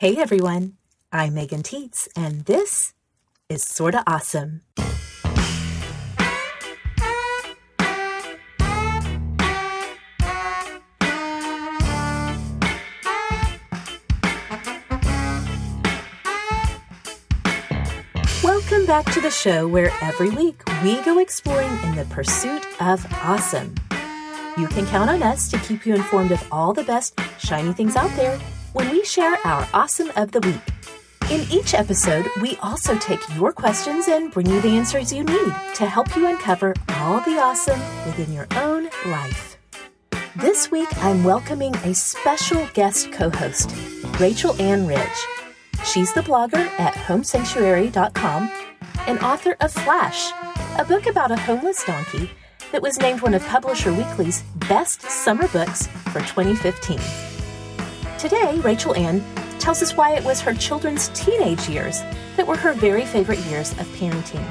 Hey everyone, I'm Megan Tietz, and this is Sorta Awesome. Welcome back to the show where every week we go exploring in the pursuit of awesome. You can count on us to keep you informed of all the best shiny things out there when we share our Awesome of the Week. In each episode, we also take your questions and bring you the answers you need to help you uncover all the awesome within your own life. This week, I'm welcoming a special guest co host, Rachel Ann Ridge. She's the blogger at homesanctuary.com and author of Flash, a book about a homeless donkey that was named one of Publisher Weekly's best summer books for 2015. Today, Rachel Ann tells us why it was her children's teenage years that were her very favorite years of parenting.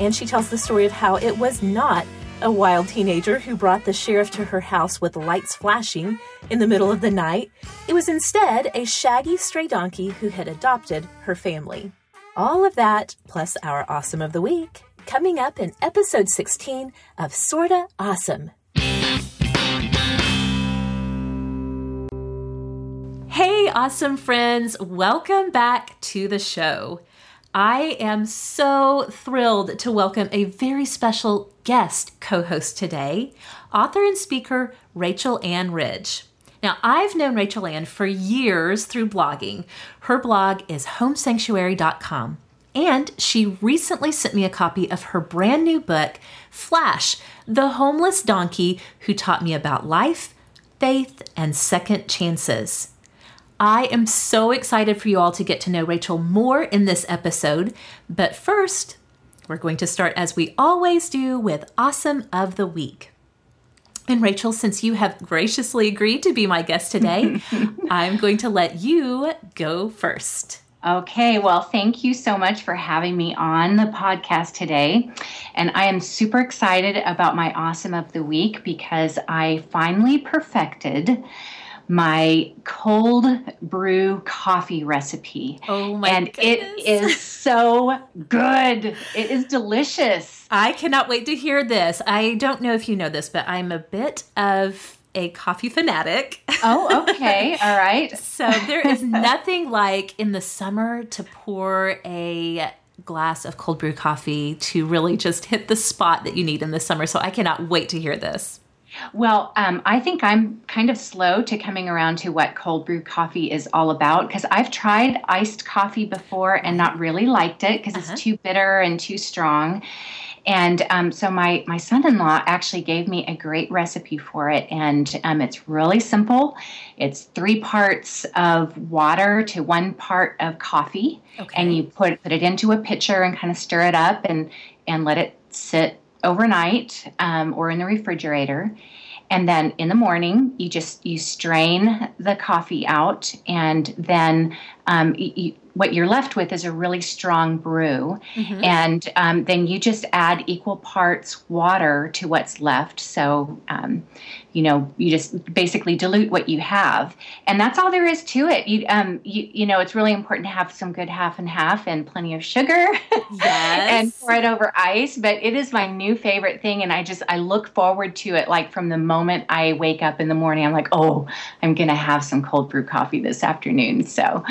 And she tells the story of how it was not a wild teenager who brought the sheriff to her house with lights flashing in the middle of the night. It was instead a shaggy stray donkey who had adopted her family. All of that, plus our Awesome of the Week, coming up in episode 16 of Sorta Awesome. Awesome friends, welcome back to the show. I am so thrilled to welcome a very special guest co host today, author and speaker Rachel Ann Ridge. Now, I've known Rachel Ann for years through blogging. Her blog is homesanctuary.com, and she recently sent me a copy of her brand new book, Flash The Homeless Donkey Who Taught Me About Life, Faith, and Second Chances. I am so excited for you all to get to know Rachel more in this episode. But first, we're going to start as we always do with Awesome of the Week. And Rachel, since you have graciously agreed to be my guest today, I'm going to let you go first. Okay, well, thank you so much for having me on the podcast today. And I am super excited about my Awesome of the Week because I finally perfected my cold brew coffee recipe. Oh my And goodness. it is so good. It is delicious. I cannot wait to hear this. I don't know if you know this, but I'm a bit of a coffee fanatic. Oh, okay. All right. So there is nothing like in the summer to pour a glass of cold brew coffee to really just hit the spot that you need in the summer. So I cannot wait to hear this. Well, um, I think I'm kind of slow to coming around to what cold brew coffee is all about because I've tried iced coffee before and not really liked it because Uh-huh. it's too bitter and too strong. And um, so my my son-in-law actually gave me a great recipe for it, and um, it's really simple. It's three parts of water to one part of coffee, Okay. and you put put it into a pitcher and kind of stir it up and and let it sit overnight um, or in the refrigerator and then in the morning you just you strain the coffee out and then um, you, what you're left with is a really strong brew. Mm-hmm. And um, then you just add equal parts water to what's left. So, um, you know, you just basically dilute what you have. And that's all there is to it. You, um, you, you know, it's really important to have some good half and half and plenty of sugar yes. and pour it over ice. But it is my new favorite thing. And I just, I look forward to it like from the moment I wake up in the morning. I'm like, oh, I'm going to have some cold brew coffee this afternoon. So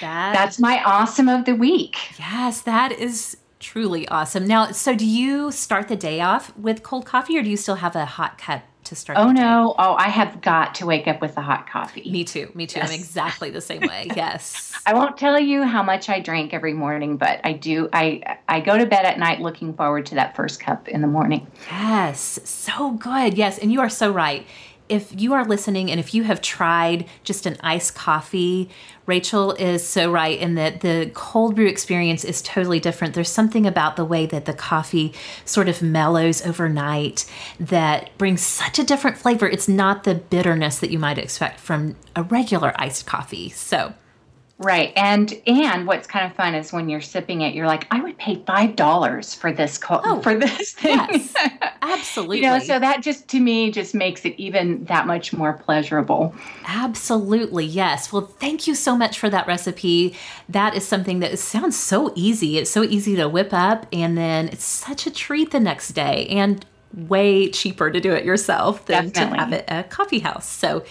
that, that's my awesome of the week. Yes, that is truly awesome. Now, so do you start the day off with cold coffee or do you still have a hot cup to start. Oh no! Oh, I have got to wake up with a hot coffee. Me too. Me too. Yes. I'm exactly the same way. Yes. I won't tell you how much I drink every morning, but I do. I I go to bed at night looking forward to that first cup in the morning. Yes, so good. Yes, and you are so right if you are listening and if you have tried just an iced coffee, Rachel is so right in that the cold brew experience is totally different. There's something about the way that the coffee sort of mellows overnight that brings such a different flavor. It's not the bitterness that you might expect from a regular iced coffee. So, Right. And and what's kind of fun is when you're sipping it, you're like, I would pay five dollars for this co- oh, for this thing. Yes, absolutely. you know, so that just to me just makes it even that much more pleasurable. Absolutely. Yes. Well, thank you so much for that recipe. That is something that sounds so easy. It's so easy to whip up and then it's such a treat the next day and way cheaper to do it yourself than Definitely. to have it at a coffee house. So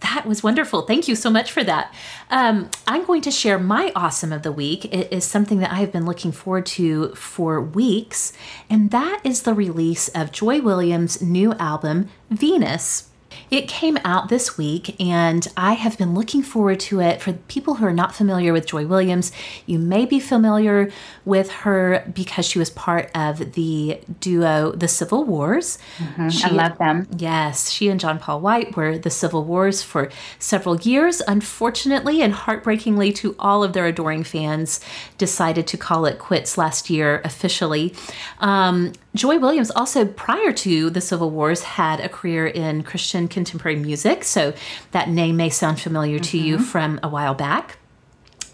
that was wonderful. Thank you so much for that. Um, I'm going to share my awesome of the week. It is something that I have been looking forward to for weeks, and that is the release of Joy Williams' new album, Venus. It came out this week, and I have been looking forward to it. For people who are not familiar with Joy Williams, you may be familiar with her because she was part of the duo The Civil Wars. Mm-hmm. She, I love them. Yes, she and John Paul White were the Civil Wars for several years. Unfortunately and heartbreakingly to all of their adoring fans, decided to call it quits last year officially. Um, Joy Williams also, prior to the Civil Wars, had a career in Christian contemporary music. So that name may sound familiar to mm-hmm. you from a while back.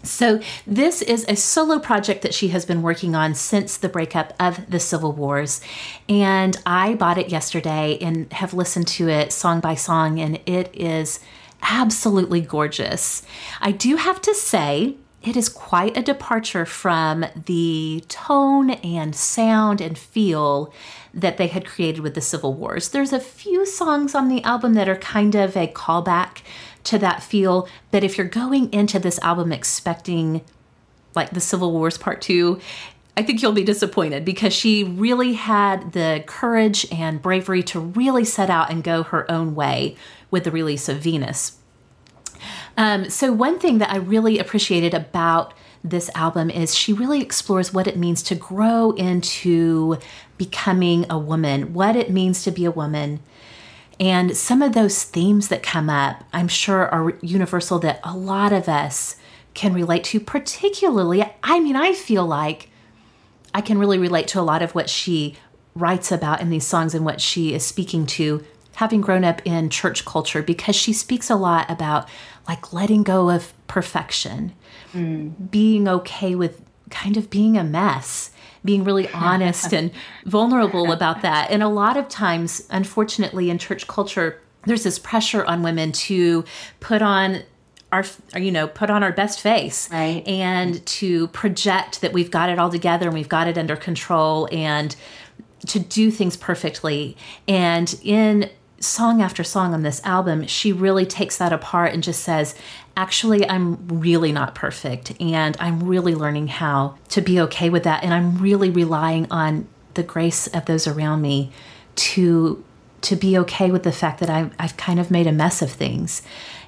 So, this is a solo project that she has been working on since the breakup of the Civil Wars. And I bought it yesterday and have listened to it song by song, and it is absolutely gorgeous. I do have to say, it is quite a departure from the tone and sound and feel that they had created with the Civil Wars. There's a few songs on the album that are kind of a callback to that feel, but if you're going into this album expecting like the Civil Wars part 2, I think you'll be disappointed because she really had the courage and bravery to really set out and go her own way with the release of Venus. Um, so, one thing that I really appreciated about this album is she really explores what it means to grow into becoming a woman, what it means to be a woman. And some of those themes that come up, I'm sure, are universal that a lot of us can relate to, particularly. I mean, I feel like I can really relate to a lot of what she writes about in these songs and what she is speaking to, having grown up in church culture, because she speaks a lot about like letting go of perfection, mm. being okay with kind of being a mess, being really honest and vulnerable about that. And a lot of times, unfortunately, in church culture, there's this pressure on women to put on our you know put on our best face right. and to project that we've got it all together and we've got it under control and to do things perfectly and in song after song on this album, she really takes that apart and just says, actually, I'm really not perfect. And I'm really learning how to be okay with that. And I'm really relying on the grace of those around me to to be okay with the fact that I've, I've kind of made a mess of things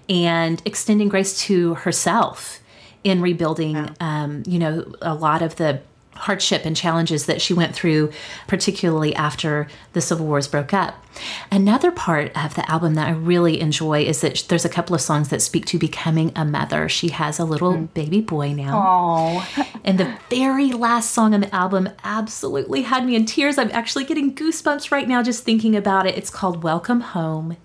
and extending grace to herself in rebuilding, um, you know, a lot of the hardship and challenges that she went through, particularly after the Civil Wars broke up. Another part of the album that I really enjoy is that there's a couple of songs that speak to becoming a mother. She has a little mm. baby boy now. Aww. And the very last song on the album absolutely had me in tears. I'm actually getting goosebumps right now just thinking about it. It's called Welcome Home.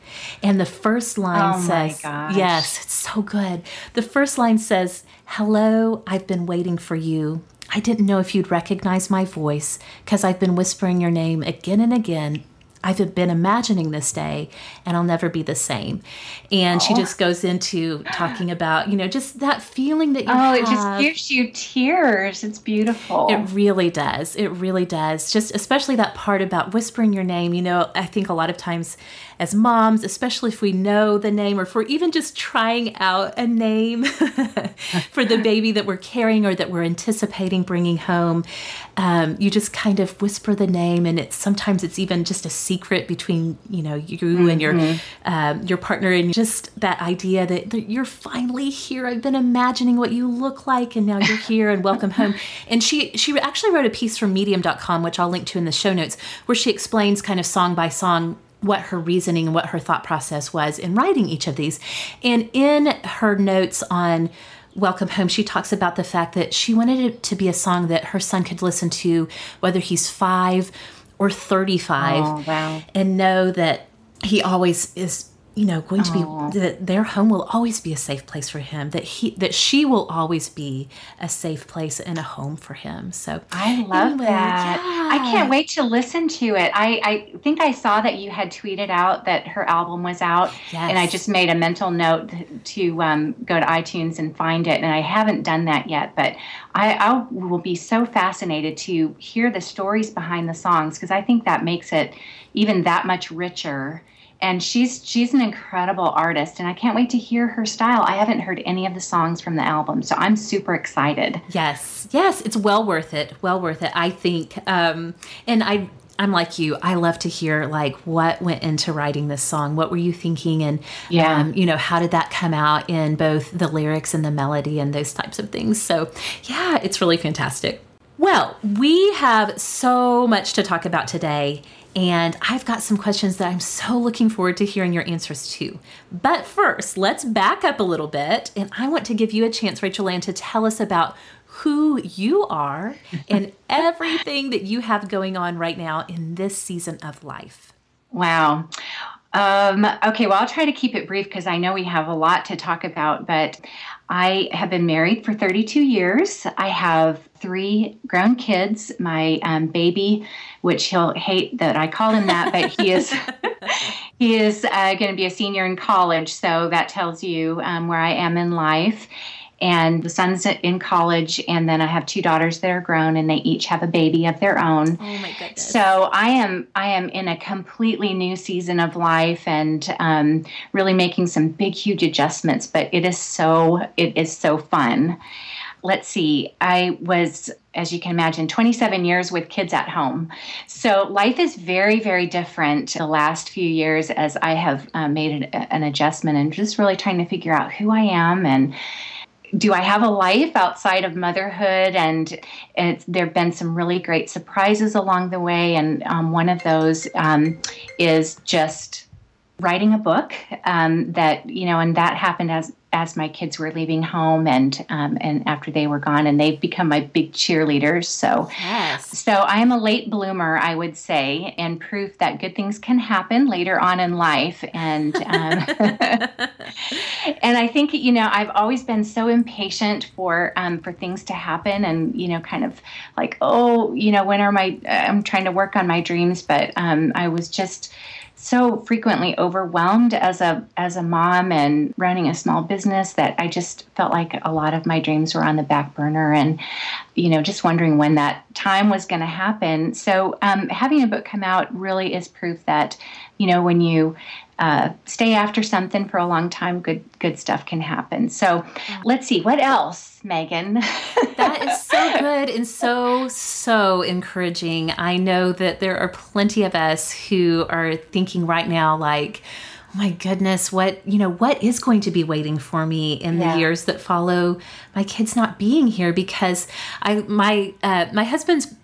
And the first line oh says, Yes, it's so good. The first line says, Hello, I've been waiting for you. I didn't know if you'd recognize my voice because I've been whispering your name again and again I've been imagining this day and I'll never be the same. And she just goes into talking about, you know, just that feeling that you Oh, have. it just gives you tears. It's beautiful. It really does. It really does. Just especially that part about whispering your name. You know, I think a lot of times as moms, especially if we know the name or if we're even just trying out a name for the baby that we're carrying or that we're anticipating bringing home, um, you just kind of whisper the name and it's sometimes it's even just a secret between you know you mm-hmm. and your mm-hmm. um, your partner and just that idea that, that, you're finally here i've been imagining what you look like and now you're here and welcome home and she she actually wrote a piece for medium.com which i'll link to in the show notes where she explains kind of song by song what her reasoning and what her thought process was in writing each of these and in her notes on Welcome Home, she talks about the fact that she wanted it to be a song that her son could listen to, whether he's five or 35 oh, wow. and know that he always is you know going to be that their home will always be a safe place for him that he that she will always be a safe place and a home for him so i love anyway, that yeah. i can't wait to listen to it i i think i saw that you had tweeted out that her album was out yes. and i just made a mental note to um, go to itunes and find it and i haven't done that yet but i i will be so fascinated to hear the stories behind the songs because i think that makes it even that much richer and she's she's an incredible artist and i can't wait to hear her style i haven't heard any of the songs from the album so i'm super excited yes yes it's well worth it well worth it i think um and i I'm like you. I love to hear like what went into writing this song. What were you thinking, and yeah, um, you know, how did that come out in both the lyrics and the melody and those types of things? So, yeah, it's really fantastic. Well, we have so much to talk about today, and I've got some questions that I'm so looking forward to hearing your answers to. But first, let's back up a little bit. And I want to give you a chance, Rachel Ann, to tell us about who you are and everything that you have going on right now in this season of life. Wow. Um, okay, well, I'll try to keep it brief because I know we have a lot to talk about, but I have been married for 32 years. I have three grown kids. My um, baby, which he'll hate that I call him that, but he is he is uh, going to be a senior in college. So that tells you um, where I am in life and the son's in college and then i have two daughters that are grown and they each have a baby of their own oh my goodness so i am i am in a completely new season of life and um, really making some big huge adjustments but it is so it is so fun let's see i was as you can imagine 27 years with kids at home so life is very very different the last few years as i have uh, made an, an adjustment and just really trying to figure out who i am and do I have a life outside of motherhood? And there have been some really great surprises along the way. And um, one of those um, is just writing a book um, that, you know, and that happened as as my kids were leaving home and um, and after they were gone and they've become my big cheerleaders so yes. so I am a late bloomer I would say and proof that good things can happen later on in life and um, and I think you know I've always been so impatient for um, for things to happen and you know kind of like oh you know when are my I'm trying to work on my dreams but um, I was just so frequently overwhelmed as a as a mom and running a small business that I just felt like a lot of my dreams were on the back burner and you know just wondering when that time was going to happen. So um, having a book come out really is proof that you know when you uh, stay after something for a long time, good good stuff can happen. So let's see what else, Megan. that is so good and so so encouraging. I know that there are plenty of us who are thinking right now, like Oh my goodness, what, you know, what is going to be waiting for me in yeah. the years that follow my kids not being here because I my uh, my husband's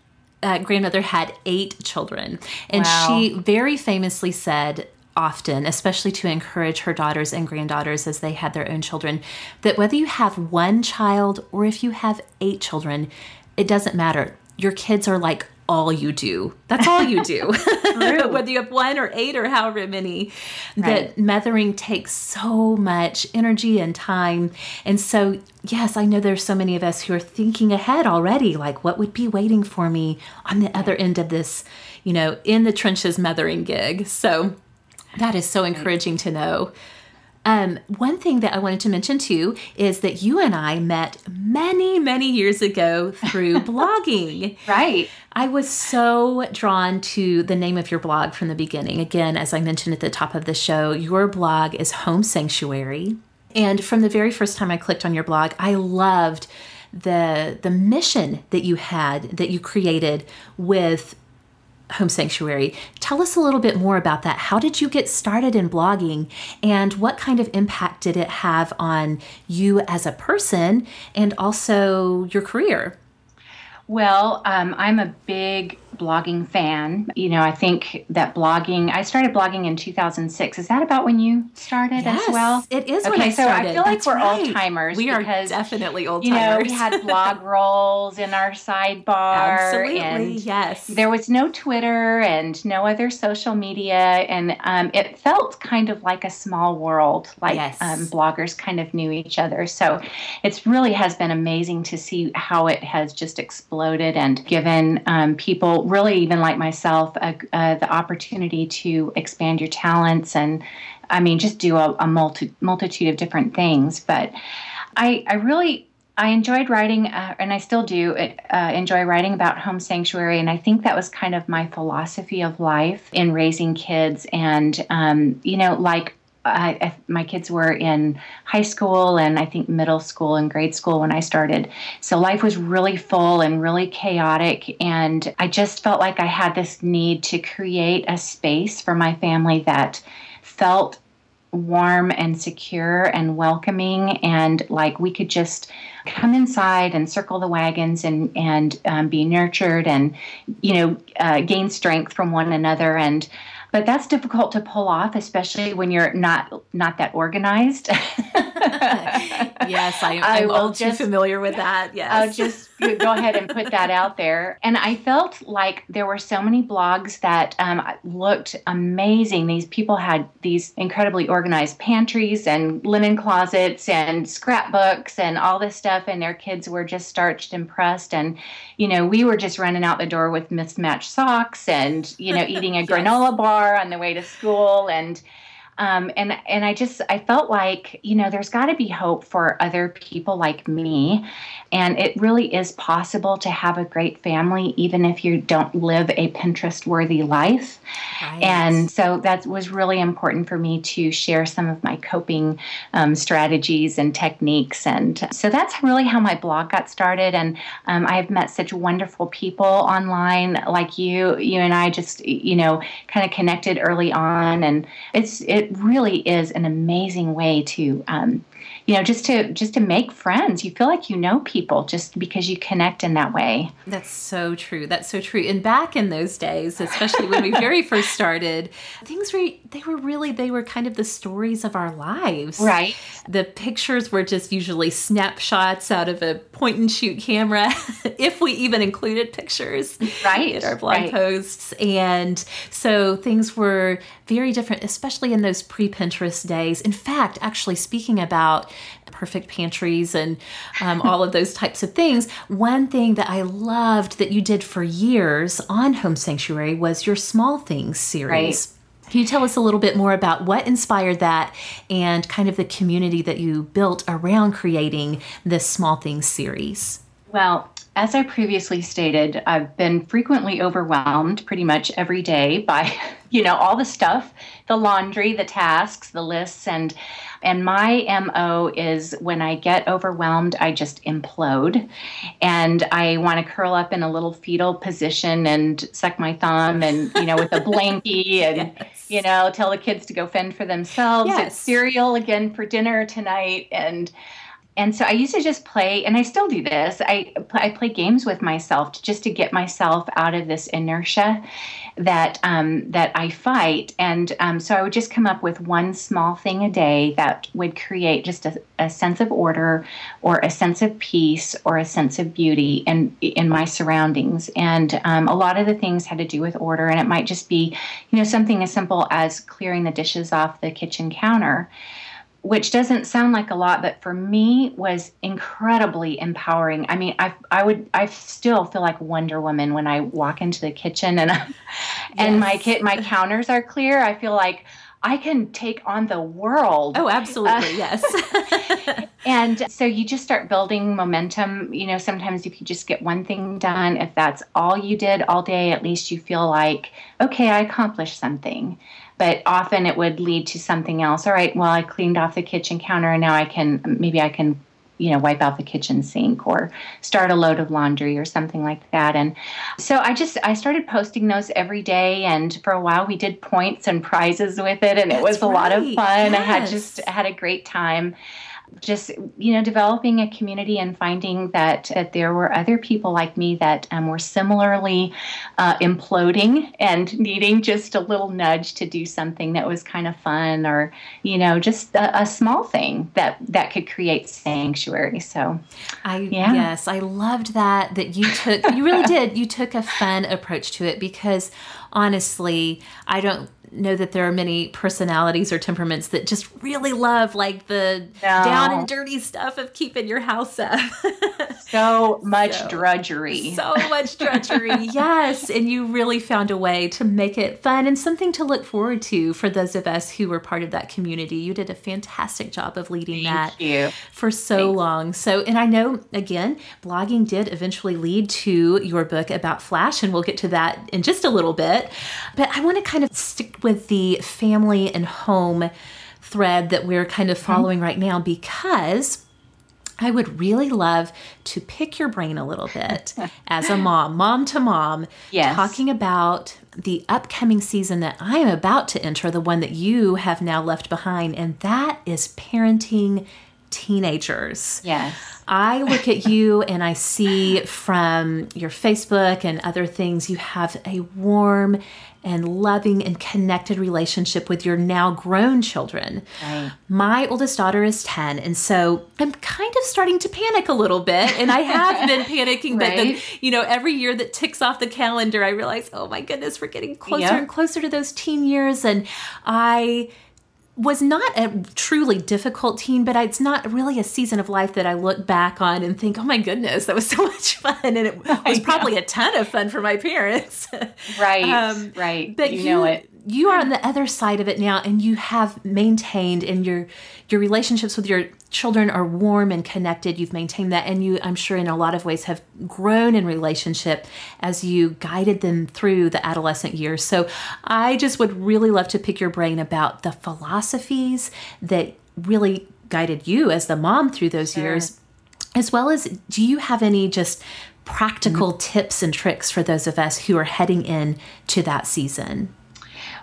uh, grandmother had eight children and wow. she very famously said often, especially to encourage her daughters and granddaughters as they had their own children, that whether you have one child or if you have eight children, it doesn't matter. Your kids are like all you do. That's all you do. Whether you have one or eight or however many, right. that mothering takes so much energy and time. And so, yes, I know there's so many of us who are thinking ahead already, like what would be waiting for me on the other end of this, you know, in the trenches mothering gig. So that is so encouraging to know. Um, one thing that I wanted to mention too is that you and I met many, many years ago through blogging. Right. I was so drawn to the name of your blog from the beginning. Again, as I mentioned at the top of the show, your blog is Home Sanctuary. And from the very first time I clicked on your blog, I loved the the mission that you had that you created with Home Sanctuary. Tell us a little bit more about that. How did you get started in blogging and what kind of impact did it have on you as a person and also your career? Well, um, I'm a big blogging fan. You know, I think that blogging, I started blogging in 2006. Is that about when you started yes, as well? It is okay, when I so started. I feel like That's we're right. old timers. We are definitely old timers. You know, we had blog rolls in our sidebar. Absolutely, and yes. There was no Twitter and no other social media. And um, it felt kind of like a small world, like yes. um, bloggers kind of knew each other. So it really has been amazing to see how it has just exploded and given um, people really even like myself uh, uh, the opportunity to expand your talents and I mean just do a, a multi- multitude of different things. But I, I really I enjoyed writing, uh, and I still do uh, enjoy writing about home sanctuary. And I think that was kind of my philosophy of life in raising kids. And, um, you know, like I, I, my kids were in high school and I think middle school and grade school when I started. So life was really full and really chaotic. And I just felt like I had this need to create a space for my family that felt warm and secure and welcoming and like we could just come inside and circle the wagons and and um, be nurtured and you know uh, gain strength from one another and but that's difficult to pull off especially when you're not not that organized. Yes I, i'm all too familiar with that. Yes. I'll just go ahead and put that out there. And i felt like there were so many blogs that um, looked amazing. These people had these incredibly organized pantries and linen closets and scrapbooks and all this stuff and their kids were just starched and pressed. And you know we were just running out the door with mismatched socks and you know eating a yes. granola bar on the way to school. And um, and and I just I felt like you know there's got to be hope for other people like me, and it really is possible to have a great family even if you don't live a Pinterest worthy life. Right. And so that was really important for me to share some of my coping um, strategies and techniques, and so that's really how my blog got started. And um, I've met such wonderful people online like you. You and I just you know kind of connected early on, and it's it really is an amazing way to um, you know just to just to make friends. You feel like you know people just because you connect in that way. That's so true. That's so true. And back in those days especially when we very first started things were they were really they were kind of the stories of our lives. Right. The pictures were just usually snapshots out of a point and shoot camera if we even included pictures right in our blog right. posts. And so things were very different especially in those pre-pinterest days. In fact actually speaking about perfect pantries and um, all of those types of things. One thing that I loved that you did for years on Home Sanctuary was your Small Things series. Right. Can you tell us a little bit more about what inspired that and kind of the community that you built around creating this Small Things series? Well, as I previously stated, I've been frequently overwhelmed pretty much every day by, you know, all the stuff, the laundry, the tasks, the lists and and my MO is when I get overwhelmed, I just implode and I want to curl up in a little fetal position and suck my thumb and, you know, with a blankie and, yes. you know, tell the kids to go fend for themselves. Yes. It's cereal again for dinner tonight. And, and so I used to just play, and I still do this. I I play games with myself just to get myself out of this inertia that um, that I fight. And um, so I would just come up with one small thing a day that would create just a, a sense of order, or a sense of peace, or a sense of beauty in in my surroundings. And um, a lot of the things had to do with order, and it might just be, you know, something as simple as clearing the dishes off the kitchen counter which doesn't sound like a lot, but for me was incredibly empowering. I mean, I I would I still feel like Wonder Woman when I walk into the kitchen and yes. and my kit my counters are clear. I feel like I can take on the world. Oh, absolutely, uh, yes. and so you just start building momentum. You know, sometimes if you just get one thing done, if that's all you did all day, at least you feel like, okay, I accomplished something but often it would lead to something else. All right, well, I cleaned off the kitchen counter and now I can, maybe I can, you know, wipe out the kitchen sink or start a load of laundry or something like that. And so I just, I started posting those every day. And for a while we did points and prizes with it. And it was a right. lot of fun. Yes. I had just had a great time just you know developing a community and finding that that there were other people like me that um, were similarly uh, imploding and needing just a little nudge to do something that was kind of fun or you know just a, a small thing that that could create sanctuary so i yeah. yes i loved that that you took you really did you took a fun approach to it because honestly i don't know that there are many personalities or temperaments that just really love like the no. down and dirty stuff of keeping your house up. so much so, drudgery. So much drudgery. yes. And you really found a way to make it fun and something to look forward to for those of us who were part of that community. You did a fantastic job of leading Thank that you. for so Thanks. long. So, and I know again, blogging did eventually lead to your book about Flash, and we'll get to that in just a little bit. But I want to kind of stick with the family and home thread that we're kind of following mm-hmm. right now because I would really love to pick your brain a little bit as a mom, mom to mom, yes. talking about the upcoming season that I am about to enter, the one that you have now left behind, and that is parenting teenagers. Yes. I look at you and I see from your Facebook and other things, you have a warm and loving and connected relationship with your now grown children. Right. My oldest daughter is 10, and so I'm kind of starting to panic a little bit. And I have been panicking, right. but then, you know, every year that ticks off the calendar, I realize, oh my goodness, we're getting closer yep. and closer to those teen years. And I was not a truly difficult teen, but it's not really a season of life that I look back on and think, oh my goodness, that was so much fun. And it was probably a ton of fun for my parents. Right, um, right. But you, you know it you are on the other side of it now and you have maintained and your your relationships with your children are warm and connected you've maintained that and you i'm sure in a lot of ways have grown in relationship as you guided them through the adolescent years so i just would really love to pick your brain about the philosophies that really guided you as the mom through those sure. years as well as do you have any just practical mm-hmm. tips and tricks for those of us who are heading in to that season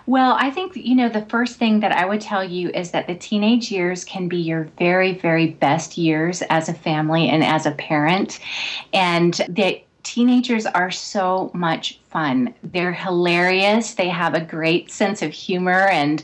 well, I think, you know, the first thing that I would tell you is that the teenage years can be your very, very best years as a family and as a parent. And that teenagers are so much fun. They're hilarious. They have a great sense of humor and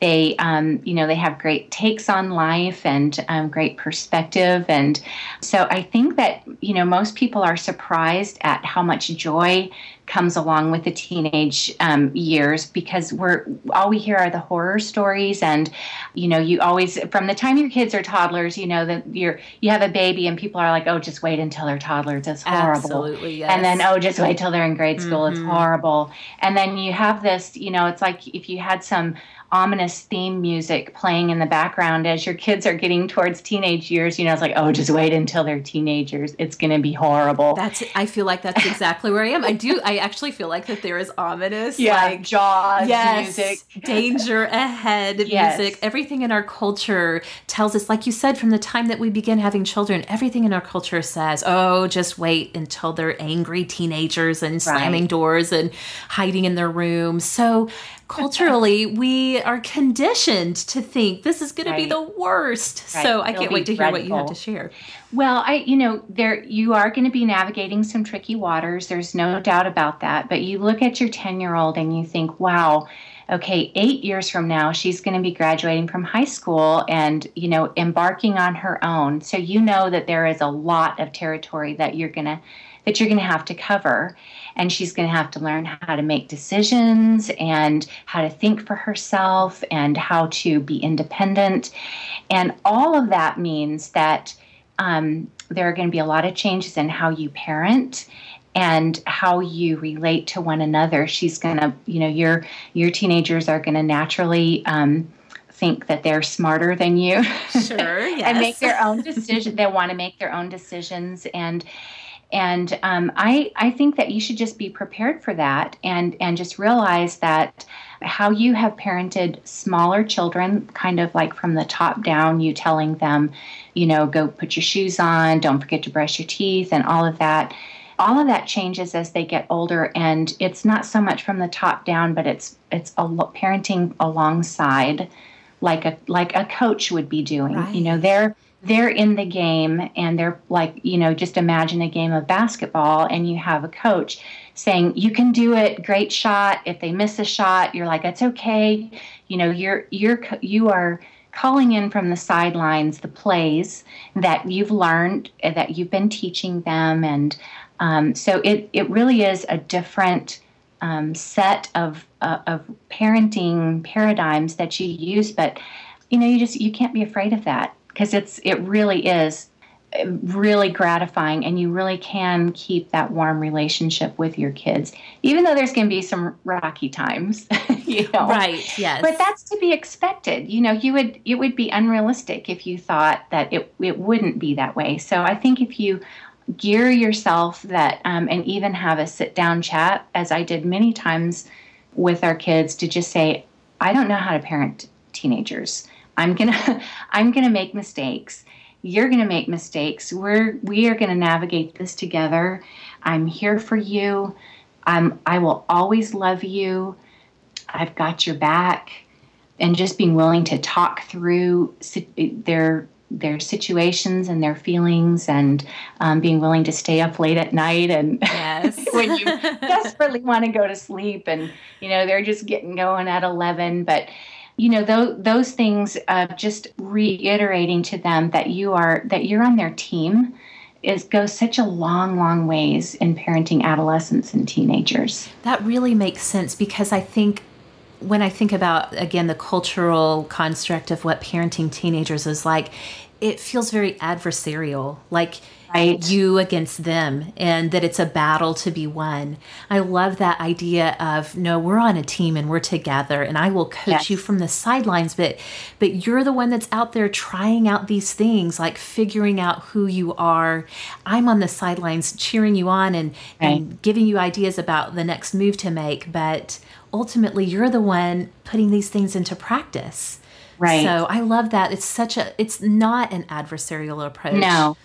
they, um, you know, they have great takes on life and um, great perspective. And so I think that, you know, most people are surprised at how much joy comes along with the teenage um, years because we're all we hear are the horror stories and you know you always from the time your kids are toddlers you know that you're you have a baby and people are like oh just wait until they're toddlers it's horrible Absolutely, yes. and then oh just wait till they're in grade school mm-hmm. it's horrible and then you have this you know it's like if you had some ominous theme music playing in the background as your kids are getting towards teenage years. You know, it's like, oh, just wait until they're teenagers. It's going to be horrible. That's. I feel like that's exactly where I am. I do. I actually feel like that there is ominous, yeah, like Jaws yes, music, danger ahead Yes. music. Everything in our culture tells us, like you said, from the time that we begin having children, everything in our culture says, "Oh, just wait until they're angry teenagers and slamming Right. doors and hiding in their rooms." So. Culturally, we are conditioned to think this is going to be the worst. Right. So I It'll can't wait to hear what you have to share. Well, I, you know, there you are going to be navigating some tricky waters. There's no doubt about that. But you look at your 10 year old and you think, wow, okay, eight years from now, she's going to be graduating from high school and, you know, embarking on her own. So you know that there is a lot of territory that you're going to that you're going to have to cover and she's going to have to learn how to make decisions and how to think for herself and how to be independent. And all of that means that um, there are going to be a lot of changes in how you parent and how you relate to one another. She's going to you know your your teenagers are going to naturally um, think that they're smarter than you. Sure, and make their own decision they want to make their own decisions. And and um, I, I think that you should just be prepared for that and, and just realize that how you have parented smaller children, kind of like from the top down, you telling them, you know, go put your shoes on, don't forget to brush your teeth, and all of that. All of that changes as they get older, and it's not so much from the top down, but it's it's a lo- parenting alongside, like a like a coach would be doing. You know, they're they're in the game and they're like you know just imagine a game of basketball and you have a coach saying you can do it great shot. If they miss a shot you're like it's okay. You know you're you're you are calling in from the sidelines the plays that you've learned uh, that you've been teaching them. And um, so it it really is a different um, set of uh, of parenting paradigms that you use. But you know you just you can't be afraid of that because it's it really is uh, really gratifying and you really can keep that warm relationship with your kids even though there's going to be some rocky times you know? Right, yes. but that's to be expected you know you would it would be unrealistic if you thought that it, it wouldn't be that way. So i think if you gear yourself that um, and even have a sit down chat as i did many times with our kids to just say i don't know how to parent teenagers i'm gonna i'm gonna make mistakes. You're gonna make mistakes. We're we are gonna navigate this together. I'm here for you. I'm i will always love you. I've got your back. And just being willing to talk through their their situations and their feelings and um, being willing to stay up late at night and Yes. when you desperately want to go to sleep and you know they're just getting going at 11 but you know those, those things of just reiterating to them that you are that you're on their team is goes such a long long ways in parenting adolescents and teenagers. That really makes sense because I think when I think about, again, the cultural construct of what parenting teenagers is like, it feels very adversarial, like Right. you against them, and that it's a battle to be won. I love that idea of no, we're on a team and we're together, and I will coach Yes. you from the sidelines, but but you're the one that's out there trying out these things, like figuring out who you are. I'm on the sidelines cheering you on and, and giving you ideas about the next move to make, but ultimately you're the one putting these things into practice. Right. So I love that. It's such a it's not an adversarial approach. No.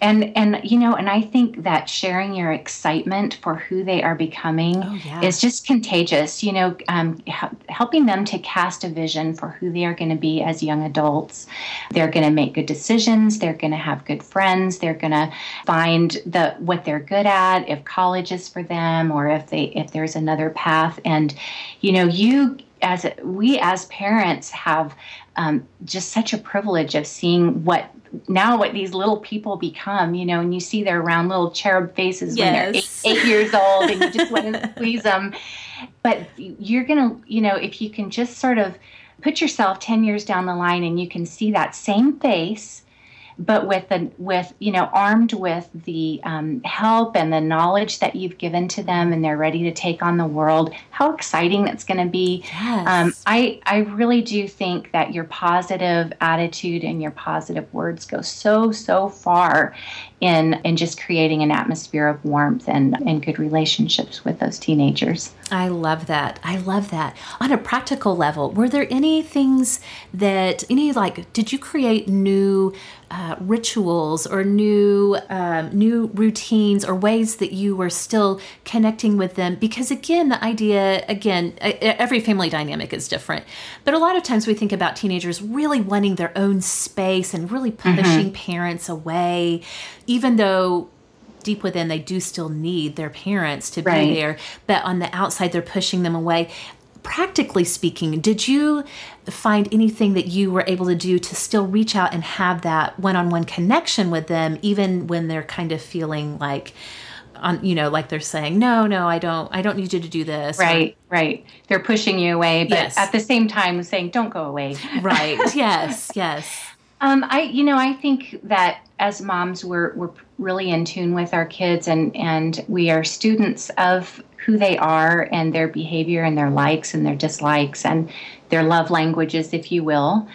And and you know, and I think that sharing your excitement for who they are becoming Oh, yeah. is just contagious. You know, um, helping them to cast a vision for who they are going to be as young adults. They're going to make good decisions. They're going to have good friends. They're going to find the what they're good at. If college is for them, or if they if there's another path. And you know, you as we as parents have um, just such a privilege of seeing what now what these little people become you know and you see their round little cherub faces when they're eight, eight years old and you just want to squeeze them but you're gonna you know if you can just sort of put yourself 10 years down the line and you can see that same face but with the with you know armed with the um, help and the knowledge that you've given to them and they're ready to take on the world how exciting that's going to be yes. um, i i really do think that your positive attitude and your positive words go so so far in in just creating an atmosphere of warmth and and good relationships with those teenagers I love that. I love that. On a practical level, were there any things that, any like, did you create new uh, rituals or new um, new routines or ways that you were still connecting with them? Because again, the idea, again, every family dynamic is different, but a lot of times we think about teenagers really wanting their own space and really pushing mm-hmm. parents away, even though deep within they do still need their parents to right. be there but on the outside they're pushing them away. Practically speaking did you find anything that you were able to do to still reach out and have that one-on-one connection with them even when they're kind of feeling like on you know like they're saying no no i don't i don't need you to do this right or, right. They're pushing you away but yes. at the same time saying don't go away. Right. Yes yes. Um, I, you know, I think that as moms, we're we're really in tune with our kids, and and we are students of who they are and their behavior and their likes and their dislikes and their love languages, if you will.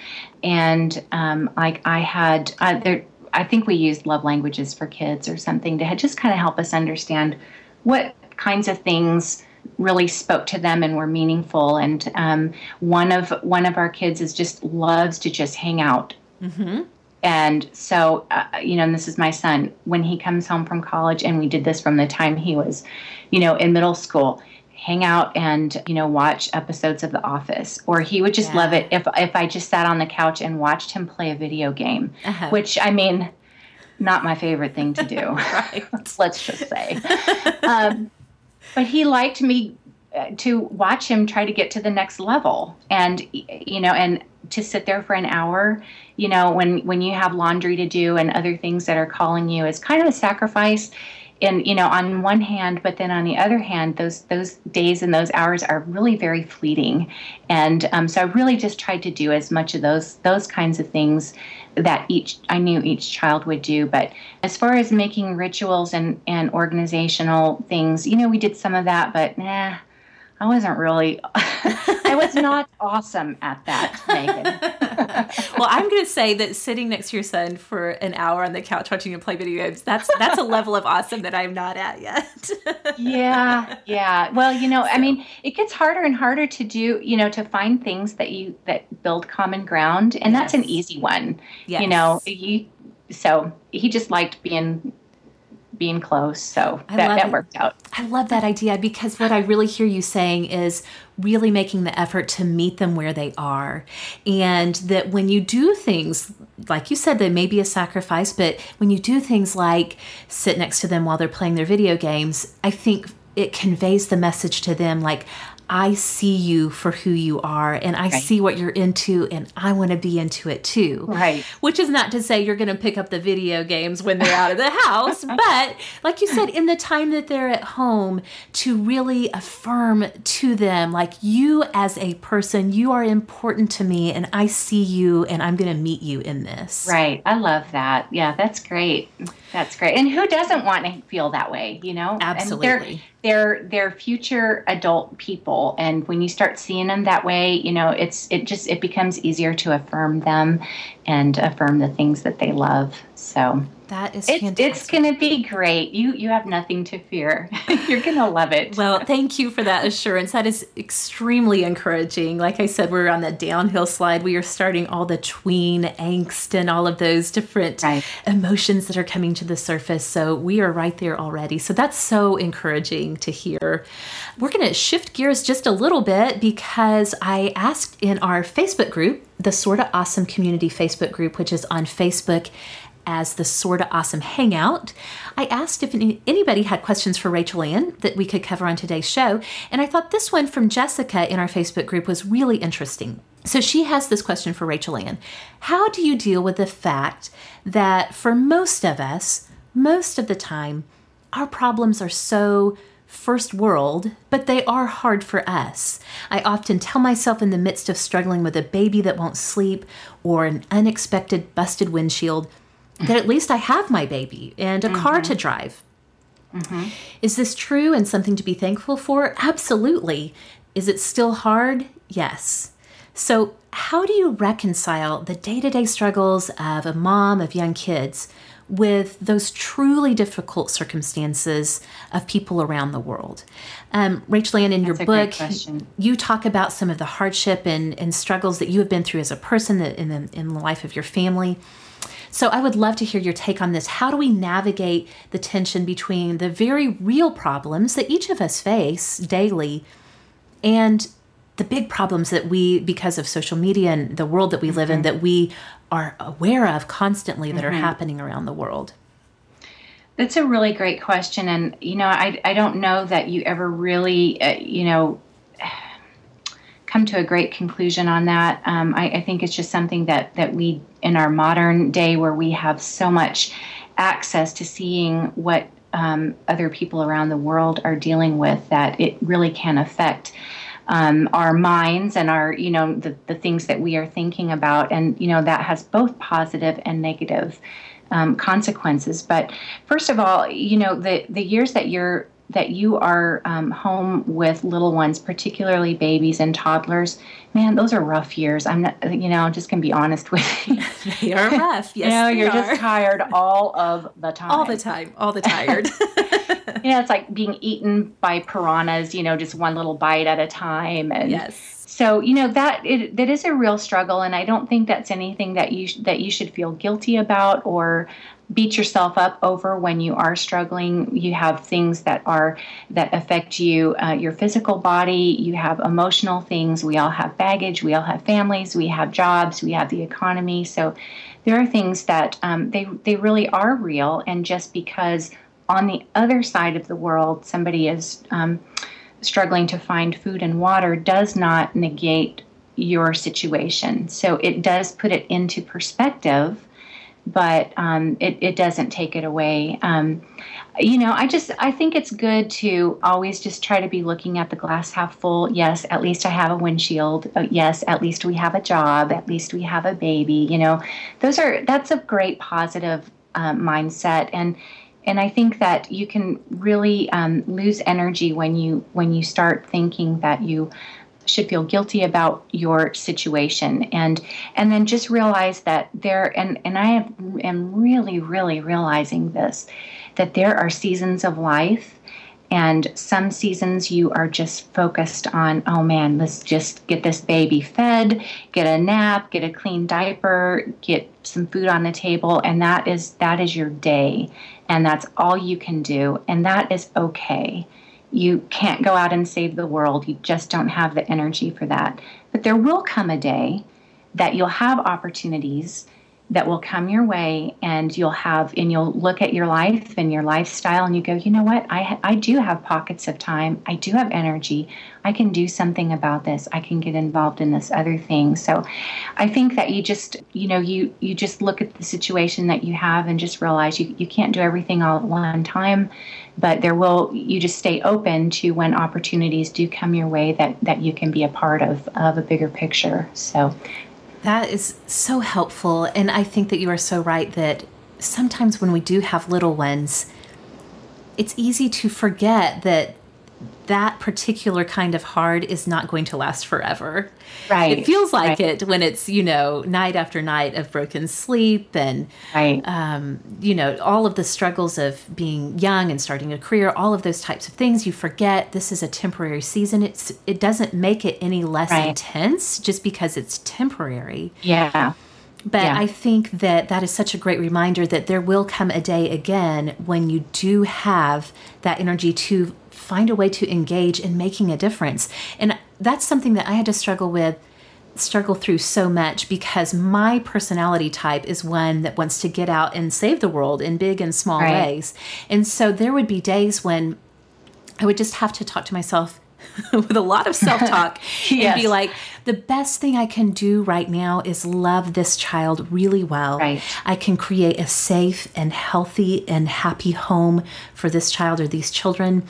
And um, like I had, uh, there, I think we used love languages for kids or something to just kind of help us understand what kinds of things really spoke to them and were meaningful. And um, one of one of our kids is just loves to just hang out Mm-hmm. And so, uh, you know, and this is my son, when he comes home from college, and we did this from the time he was, you know, in middle school, hang out and, you know, watch episodes of The Office. Or he would just yeah. love it if, if I just sat on the couch and watched him play a video game, uh-huh. which I mean, not my favorite thing to do. Right. Let's just say. Um, but he liked me to watch him try to get to the next level. And you know and to sit there for an hour you know when when you have laundry to do and other things that are calling you is kind of a sacrifice and you know on one hand but then on the other hand those those days and those hours are really very fleeting. And um, so i really just tried to do as much of those those kinds of things that each i knew each child would do. But as far as making rituals and and organizational things you know we did some of that but nah I wasn't really, I was not awesome at that, Megan. well, I'm going to say that sitting next to your son for an hour on the couch watching him play video games, that's, that's a level of awesome that I'm not at yet. yeah. Yeah. Well, you know, I mean, it gets harder and harder to do, you know, to find things that you, that build common ground. And yes. that's an easy one, yes. you know, you, so he just liked being being close. So that, that worked out. I love that idea because what I really hear you saying is really making the effort to meet them where they are. And that when you do things, like you said, that may be a sacrifice, but when you do things like sit next to them while they're playing their video games, I think it conveys the message to them like, I see you for who you are and I right. see what you're into and I want to be into it too. Right. Which is not to say you're going to pick up the video games when they're out of the house, but like you said, in the time that they're at home, to really affirm to them, like you as a person, you are important to me and I see you and I'm going to meet you in this. Right. I love that. Yeah, that's great. That's great. And who doesn't want to feel that way, you know? Absolutely they're they're future adult people. And when you start seeing them that way you know it's it just it becomes easier to affirm them and affirm the things that they love. So that is it's, fantastic. It's going to be great. You you have nothing to fear. You're going to love it. Well, thank you for that assurance. That is extremely encouraging. Like I said, we're on the downhill slide. We are starting all the tween angst and all of those different right. emotions that are coming to the surface. So we are right there already. So that's so encouraging to hear. We're going to shift gears just a little bit because I asked in our Facebook group, the Sorta Awesome Community Facebook group, which is on Facebook as the Sorta Awesome Hangout. I asked if anybody had questions for Rachel Anne that we could cover on today's show, and I thought this one from Jessica in our Facebook group was really interesting. So she has this question for Rachel Anne How do you deal with the fact that for most of us, most of the time, our problems are so first world, but they are hard for us. I often tell myself in the midst of struggling with a baby that won't sleep or an unexpected busted windshield, that at least I have my baby and a car to drive. Is this true and something to be thankful for? Absolutely. Is it still hard? Yes. So, how do you reconcile the day to day struggles of a mom of young kids with those truly difficult circumstances of people around the world? Um, Rachel Anne, in That's your book, you talk about some of the hardship and, and struggles that you have been through as a person that in the, in the life of your family. So I would love to hear your take on this. How do we navigate the tension between the very real problems that each of us face daily and the big problems that we because of social media and the world that we live in that we are aware of constantly that are happening around the world? That's a really great question, and you know, I I don't know that you ever really, uh, you know, come to a great conclusion on that. Um, I, I think it's just something that that we in our modern day where we have so much access to seeing what um, other people around the world are dealing with that it really can affect um, our minds and our you know the, the things that we are thinking about and you know that has both positive and negative um, consequences but first of all you know the the years that you're that you are um, home with little ones particularly babies and toddlers man those are rough years i'm not you know i'm just gonna be honest with you They are rough. Yes, you know you're are. just tired all of the time all the time, all the tired. you know, it's like being eaten by piranhas, you know, just one little bite at a time. And yes. so, you know, that it, that is a real struggle, and I don't think that's anything that you sh- that you should feel guilty about or beat yourself up over when you are struggling. You have things that are that affect you, uh, your physical body. You have emotional things. We all have baggage. We all have families. We have jobs. We have the economy. So there are things that um, they they really are real, and just because on the other side of the world somebody is um, struggling to find food and water does not negate your situation. So it does put it into perspective, but um, it, it doesn't take it away. Um, you know, I just I think it's good to always just try to be looking at the glass half full. Yes, at least I have a windshield. Uh, yes, at least we have a job. At least we have a baby. You know, those are that's a great positive uh, mindset and and I think that you can really um, lose energy when you when you start thinking that you should feel guilty about your situation. And and then just realize that there and and I have, am really really realizing this that there are seasons of life and some seasons you are just focused on oh man let's just get this baby fed get a nap get a clean diaper get some food on the table and that is that is your day. And that's all you can do. And that is okay you can't go out and save the world. You just don't have the energy for that. But there will come a day that you'll have opportunities that will come your way and you'll have and you'll look at your life and your lifestyle and you go you know what? I i do have pockets of time. I do have energy. I can do something about this. I can get involved in this other thing. So i think that you just you know you you just look at the situation that you have and just realize you, you can't do everything all at one time but there will you just stay open to when opportunities do come your way that that you can be a part of of a bigger picture. So That is so helpful. And I think that you are so right that sometimes when we do have little ones, it's easy to forget that that particular kind of hard is not going to last forever. Right, It feels like right. it when it's, you know, night after night of broken sleep and, right um, you know, all of the struggles of being young and starting a career, all of those types of things. You forget this is a temporary season. It's it doesn't make it any less Right. intense just because it's temporary. yeah But Yeah. I think that that is such a great reminder that there will come a day again when you do have that energy to find a way to engage in making a difference. And that's something that I had to struggle with struggle through so much because my personality type is one that wants to get out and save the world in big and small Right. ways. And so there would be days when I would just have to talk to myself with a lot of self talk and be like, the best thing I can do right now is love this child really well. Right. I can create a safe and healthy and happy home for this child or these children.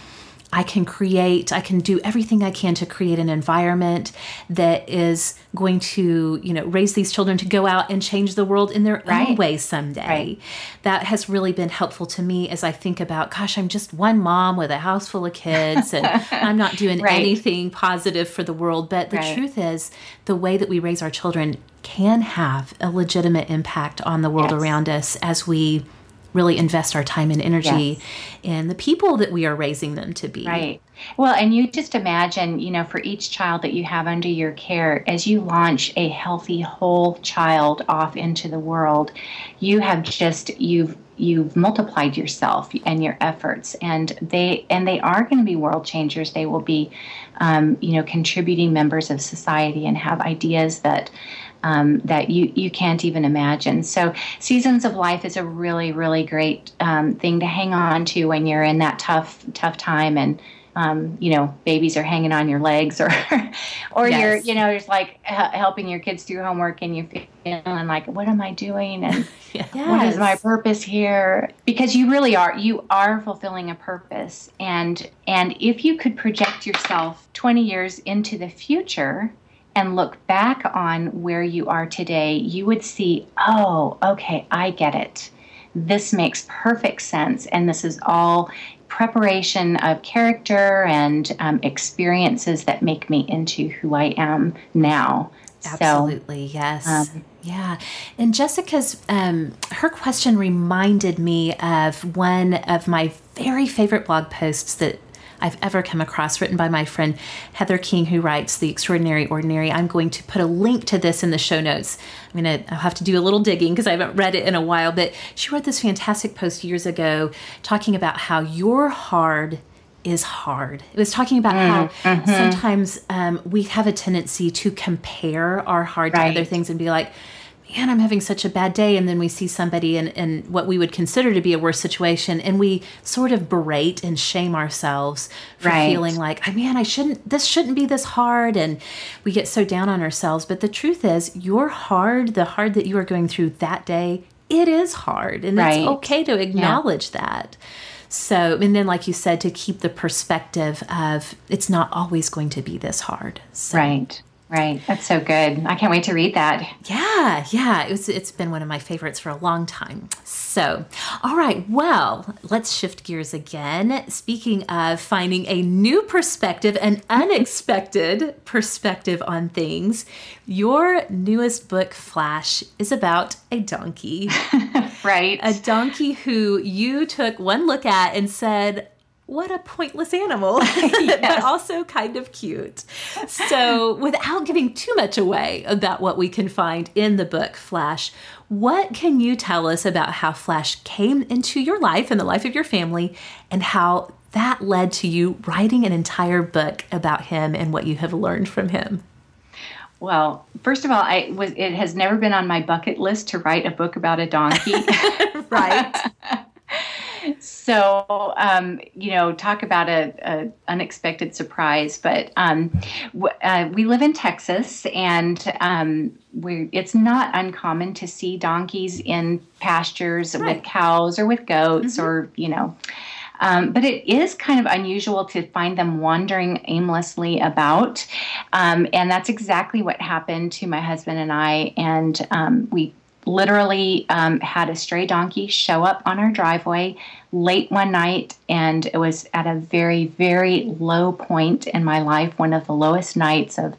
I can create, I can do everything I can to create an environment that is going to, you know, raise these children to go out and change the world in their right. own way someday. Right. That has really been helpful to me as I think about, gosh, I'm just one mom with a house full of kids and I'm not doing right. anything positive for the world. But the truth is, the way that we raise our children can have a legitimate impact on the world yes. around us as we really invest our time and energy yes. in the people that we are raising them to be. Right. Well, and you just imagine, you know, for each child that you have under your care, as you launch a healthy whole child off into the world, you have just you've you've multiplied yourself and your efforts and they and they are going to be world changers they will be um, you know contributing members of society and have ideas that um, that you, you can't even imagine. So, Seasons of Life is a really, really great um, thing to hang on to when you're in that tough, tough time and um, you know, babies are hanging on your legs, or, or yes. you're, you know, just like h- helping your kids do homework, and you're feeling like, what am I doing, and yes. what is my purpose here? Because you really are, you are fulfilling a purpose, and and if you could project yourself 20 years into the future, and look back on where you are today, you would see, oh, okay, I get it. This makes perfect sense. And this is all preparation of character and um, experiences that make me into who I am now. Absolutely, so, yes. Um, yeah. And Jessica's, um, her question reminded me of one of my very favorite blog posts that I've ever come across, written by my friend Heather King, who writes The Extraordinary Ordinary. I'm going to put a link to this in the show notes. I'm going to I'll have to do a little digging because I haven't read it in a while, but she wrote this fantastic post years ago talking about how your hard is hard. It was talking about mm, how mm-hmm. sometimes um, we have a tendency to compare our hard right. to other things and be like, man, I'm having such a bad day. And then we see somebody in, in what we would consider to be a worse situation, and we sort of berate and shame ourselves for right. feeling like, oh, man, I shouldn't, this shouldn't be this hard. And we get so down on ourselves. But the truth is, your hard, the hard that you are going through that day, it is hard. And right. it's okay to acknowledge yeah. that. So, and then, like you said, to keep the perspective of it's not always going to be this hard. So, right. Right. That's so good. I can't wait to read that. Yeah, yeah. It was, it's been one of my favorites for a long time. So, all right. Well, let's shift gears again. Speaking of finding a new perspective, an unexpected perspective on things, your newest book, Flash, is about a donkey. right. A donkey who you took one look at and said, what a pointless animal, yes. but also kind of cute. So, without giving too much away about what we can find in the book Flash, what can you tell us about how Flash came into your life and the life of your family and how that led to you writing an entire book about him and what you have learned from him? Well, first of all, I was it has never been on my bucket list to write a book about a donkey. right. So um, you know talk about a, a unexpected surprise but um, w- uh, we live in texas and um, we it's not uncommon to see donkeys in pastures right. with cows or with goats mm-hmm. or you know um, but it is kind of unusual to find them wandering aimlessly about. Um, and that's exactly what happened to my husband and I. And um, we literally um, had a stray donkey show up on our driveway late one night, and it was at a very, very low point in my life, one of the lowest nights of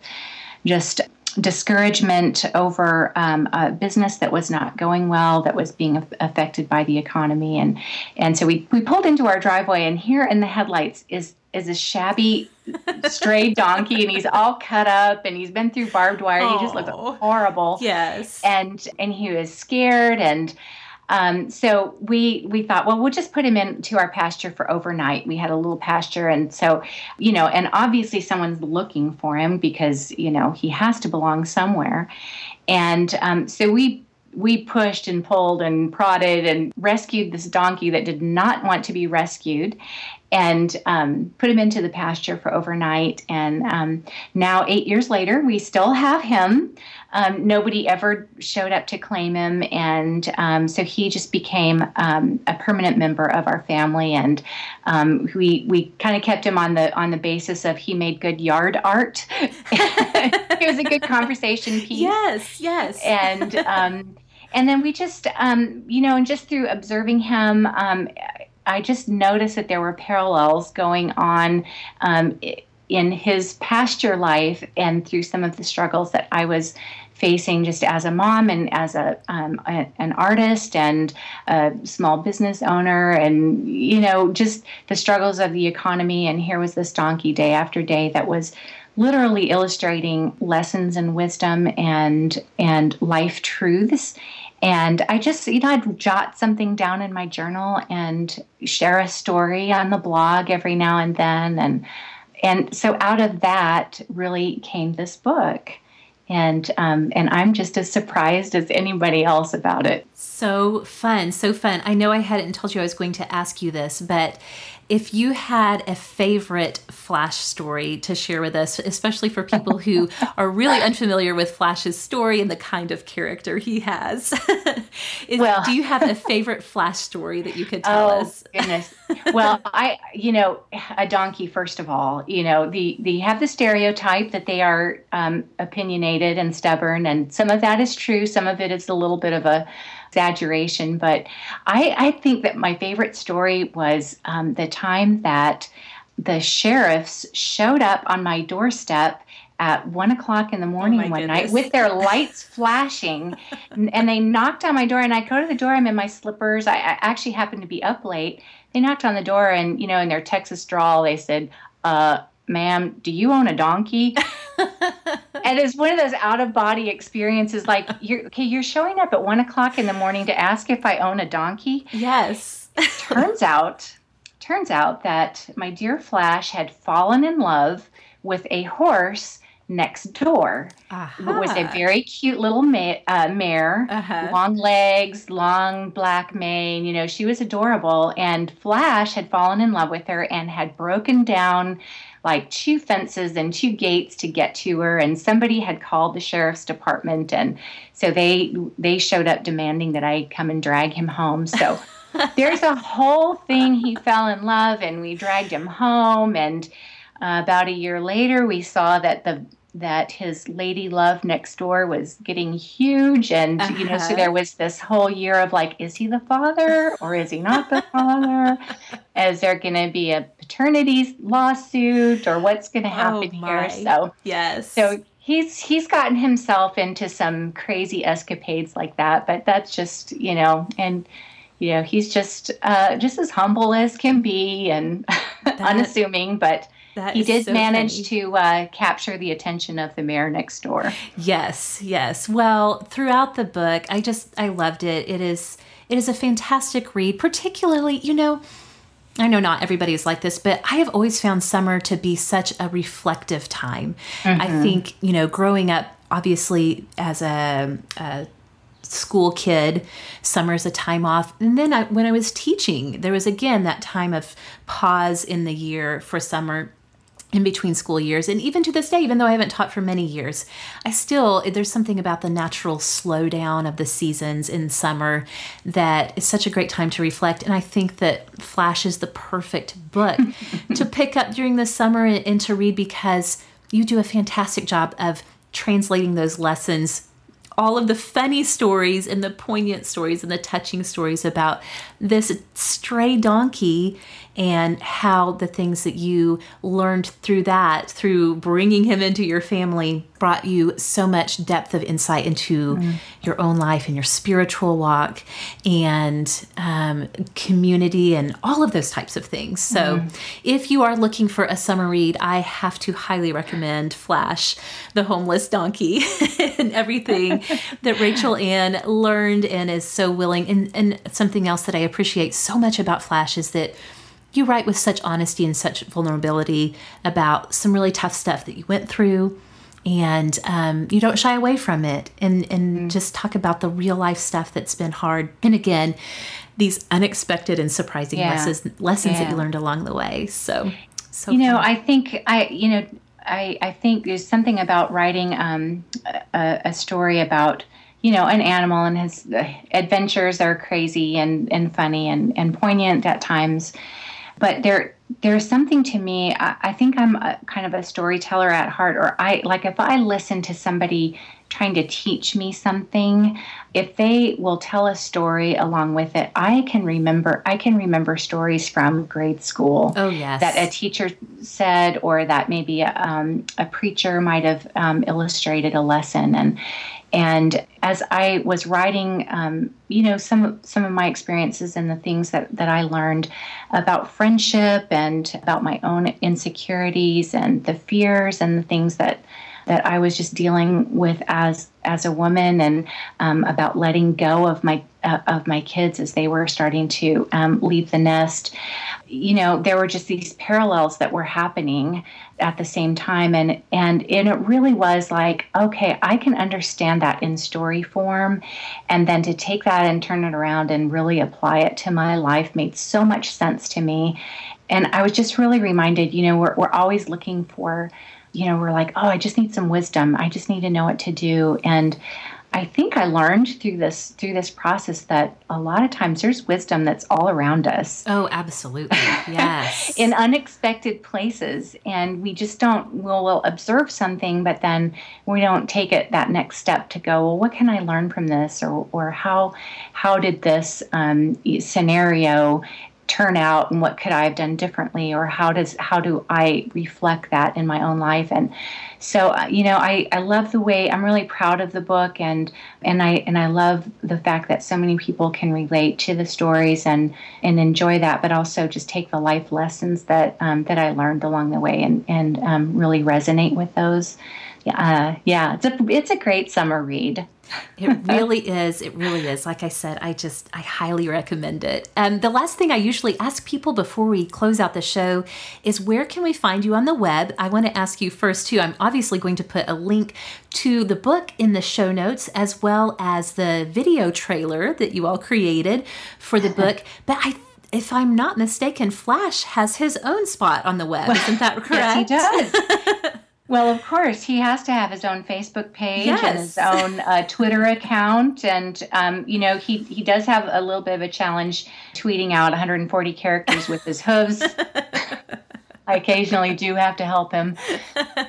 just discouragement over um, a business that was not going well, that was being affected by the economy, and and so we we pulled into our driveway, and here in the headlights is is a shabby stray donkey and he's all cut up and he's been through barbed wire. He just looked horrible. Yes. And and he was scared and um, so we we thought, well, we'll just put him into our pasture for overnight. We had a little pasture, and so you know, and obviously someone's looking for him because you know he has to belong somewhere, and um, so we we pushed and pulled and prodded and rescued this donkey that did not want to be rescued and um, put him into the pasture for overnight. And um, now, eight years later, we still have him. Um, nobody ever showed up to claim him, and um, so he just became um, a permanent member of our family. And um, we we kind of kept him on the on the basis of he made good yard art. it was a good conversation piece. Yes, yes. And and then we just you know, and just through observing him I just noticed that there were parallels going on um, in his pasture life and through some of the struggles that I was facing just as a mom and as a, um, a, an artist and a small business owner and you know just the struggles of the economy. And here was this donkey day after day that was literally illustrating lessons and wisdom and and life truths and I just, you know, I'd jot something down in my journal and share a story on the blog every now and then. And and so out of that really came this book. And um, and I'm just as surprised as anybody else about it. So fun, so fun. I know I hadn't told you I was going to ask you this, but if you had a favorite Flash story to share with us, especially for people who are really unfamiliar with Flash's story and the kind of character he has, is, well, do you have a favorite Flash story that you could tell oh, us? goodness. Well, I, you know, a donkey. First of all, you know, the the have the stereotype that they are um, opinionated and stubborn, and some of that is true. Some of it is a little bit of a exaggeration, but I, I think that my favorite story was um, the time that the sheriffs showed up on my doorstep at one o'clock in the morning oh one goodness. night with their lights flashing and they knocked on my door and i go to the door i'm in my slippers I, I, actually happened to be up late they knocked on the door and you know in their texas drawl they said uh, ma'am, do you own a donkey? and it's one of those out of body experiences like you're okay, you're showing up at one o'clock in the morning to ask if I own a donkey. Yes. turns out turns out that my dear Flash had fallen in love with a horse next door. Uh-huh. It was a very cute little ma- uh, mare, uh-huh. long legs, long black mane. You know, she was adorable. And Flash had fallen in love with her and had broken down like two fences and two gates to get to her and somebody had called the sheriff's department and so they they showed up demanding that I come and drag him home so there's a whole thing he fell in love and we dragged him home and uh, about a year later we saw that the that his lady love next door was getting huge and uh-huh. you know so uh-huh. there was this whole year of like is he the father or is he not the father is there going to be a paternity lawsuit or what's going to oh, happen oh here so yes so he's he's gotten himself into some crazy escapades like that but that's just you know and you know he's just uh, just as humble as can be and that, unassuming but he did so manage funny. to uh, capture the attention of the mare next door. Yes, yes. Well, throughout the book, I just I loved it. It is it is a fantastic read, particularly you know. I know not everybody is like this, but I have always found summer to be such a reflective time. Mm-hmm. I think, you know, growing up, obviously, as a, a school kid. Summer is a time off. And then I, when I was teaching, there was again that time of pause in the year for summer in between school years and even to this day even though i haven't taught for many years i still there's something about the natural slowdown of the seasons in summer that is such a great time to reflect and i think that flash is the perfect book to pick up during the summer and, and to read because you do a fantastic job of translating those lessons all of the funny stories and the poignant stories and the touching stories about this stray donkey and how the things that you learned through that, through bringing him into your family, brought you so much depth of insight into mm. your own life and your spiritual walk and um, community and all of those types of things. So, mm. if you are looking for a summer read, I have to highly recommend Flash, the Homeless Donkey, and everything that Rachel Anne learned and is so willing. And, and something else that I appreciate so much about Flash is that you write with such honesty and such vulnerability about some really tough stuff that you went through and um, you don't shy away from it and and mm. just talk about the real life stuff that's been hard and again these unexpected and surprising yeah. lessons lessons yeah. that you learned along the way so so you know fun. i think i you know i i think there's something about writing um, a, a story about you know, an animal and his adventures are crazy and, and funny and, and poignant at times. But there there's something to me. I, I think I'm a, kind of a storyteller at heart, or I like if I listen to somebody trying to teach me something, if they will tell a story along with it, I can remember I can remember stories from grade school. Oh yes, that a teacher said, or that maybe a, um, a preacher might have um, illustrated a lesson, and and as I was writing, um, you know, some some of my experiences and the things that that I learned about friendship and about my own insecurities and the fears and the things that that I was just dealing with as as a woman, and um, about letting go of my uh, of my kids as they were starting to um, leave the nest. You know, there were just these parallels that were happening at the same time, and and and it really was like, okay, I can understand that in story form, and then to take that and turn it around and really apply it to my life made so much sense to me. And I was just really reminded, you know, we're, we're always looking for you know, we're like, oh, I just need some wisdom. I just need to know what to do. And I think I learned through this through this process that a lot of times there's wisdom that's all around us. Oh, absolutely. Yes. in unexpected places and we just don't we'll, we'll observe something but then we don't take it that next step to go, well, what can I learn from this or or how how did this um, scenario turn out and what could I have done differently or how does how do I reflect that in my own life? And so uh, you know I, I love the way I'm really proud of the book and and I and I love the fact that so many people can relate to the stories and and enjoy that but also just take the life lessons that um, that I learned along the way and and um, really resonate with those. Uh, yeah it's a it's a great summer read it really is. It really is. Like I said, I just, I highly recommend it. Um, the last thing I usually ask people before we close out the show is where can we find you on the web? I want to ask you first, too. I'm obviously going to put a link to the book in the show notes as well as the video trailer that you all created for the book. But I if I'm not mistaken, Flash has his own spot on the web. Isn't that correct? yes, he does. Well, of course, he has to have his own Facebook page yes. and his own uh, Twitter account, and um, you know he he does have a little bit of a challenge tweeting out 140 characters with his hooves. I occasionally do have to help him.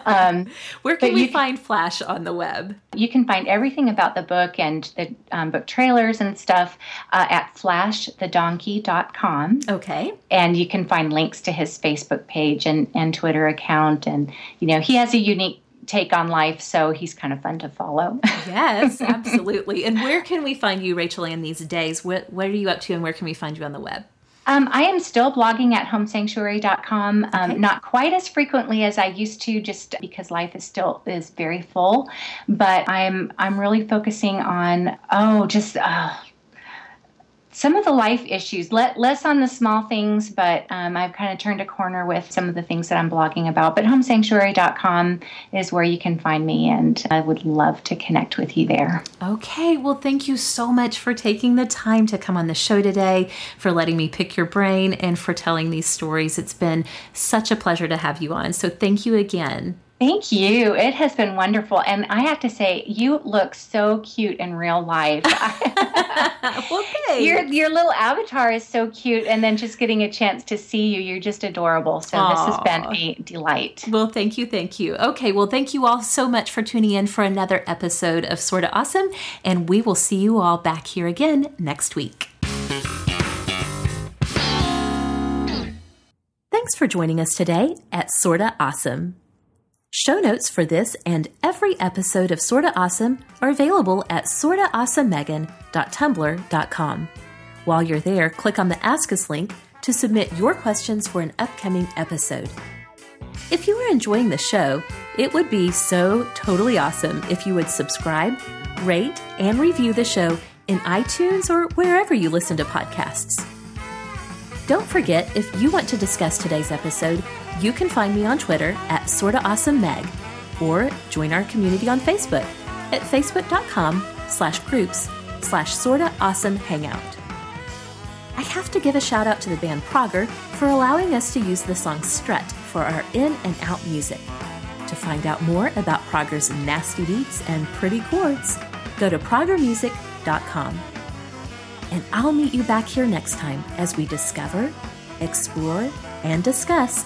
Um, Where can we find Flash on the web? You can find everything about the book and the um, book trailers and stuff uh, at flashthedonkey.com. Okay. And you can find links to his Facebook page and, and Twitter account. And, you know, he has a unique take on life, so he's kind of fun to follow. yes, absolutely. And where can we find you, Rachel Anne, these days? What, what are you up to and where can we find you on the web? Um, I am still blogging at homesanctuary.com, um, okay. not quite as frequently as I used to, just because life is still is very full. But I'm I'm really focusing on oh, just uh, some of the life issues, let, less on the small things, but um, I've kind of turned a corner with some of the things that I'm blogging about. But homesanctuary.com is where you can find me, and I would love to connect with you there. Okay, well, thank you so much for taking the time to come on the show today, for letting me pick your brain, and for telling these stories. It's been such a pleasure to have you on. So, thank you again. Thank you. It has been wonderful. And I have to say, you look so cute in real life. well, thanks. Your, your little avatar is so cute. And then just getting a chance to see you, you're just adorable. So Aww. this has been a delight. Well, thank you. Thank you. Okay. Well, thank you all so much for tuning in for another episode of Sorta Awesome. And we will see you all back here again next week. Thanks for joining us today at Sorta Awesome. Show notes for this and every episode of Sorta Awesome are available at sortaawesomemegan.tumblr.com. While you're there, click on the Ask Us link to submit your questions for an upcoming episode. If you are enjoying the show, it would be so totally awesome if you would subscribe, rate, and review the show in iTunes or wherever you listen to podcasts. Don't forget, if you want to discuss today's episode, you can find me on Twitter at SortaAwesomeMeg. or join our community on Facebook at facebook.com slash groups slash sorta awesome hangout. I have to give a shout out to the band Prager for allowing us to use the song Strut for our in and out music. To find out more about Prager's nasty beats and pretty chords, go to pragermusic.com. And I'll meet you back here next time as we discover, explore, and discuss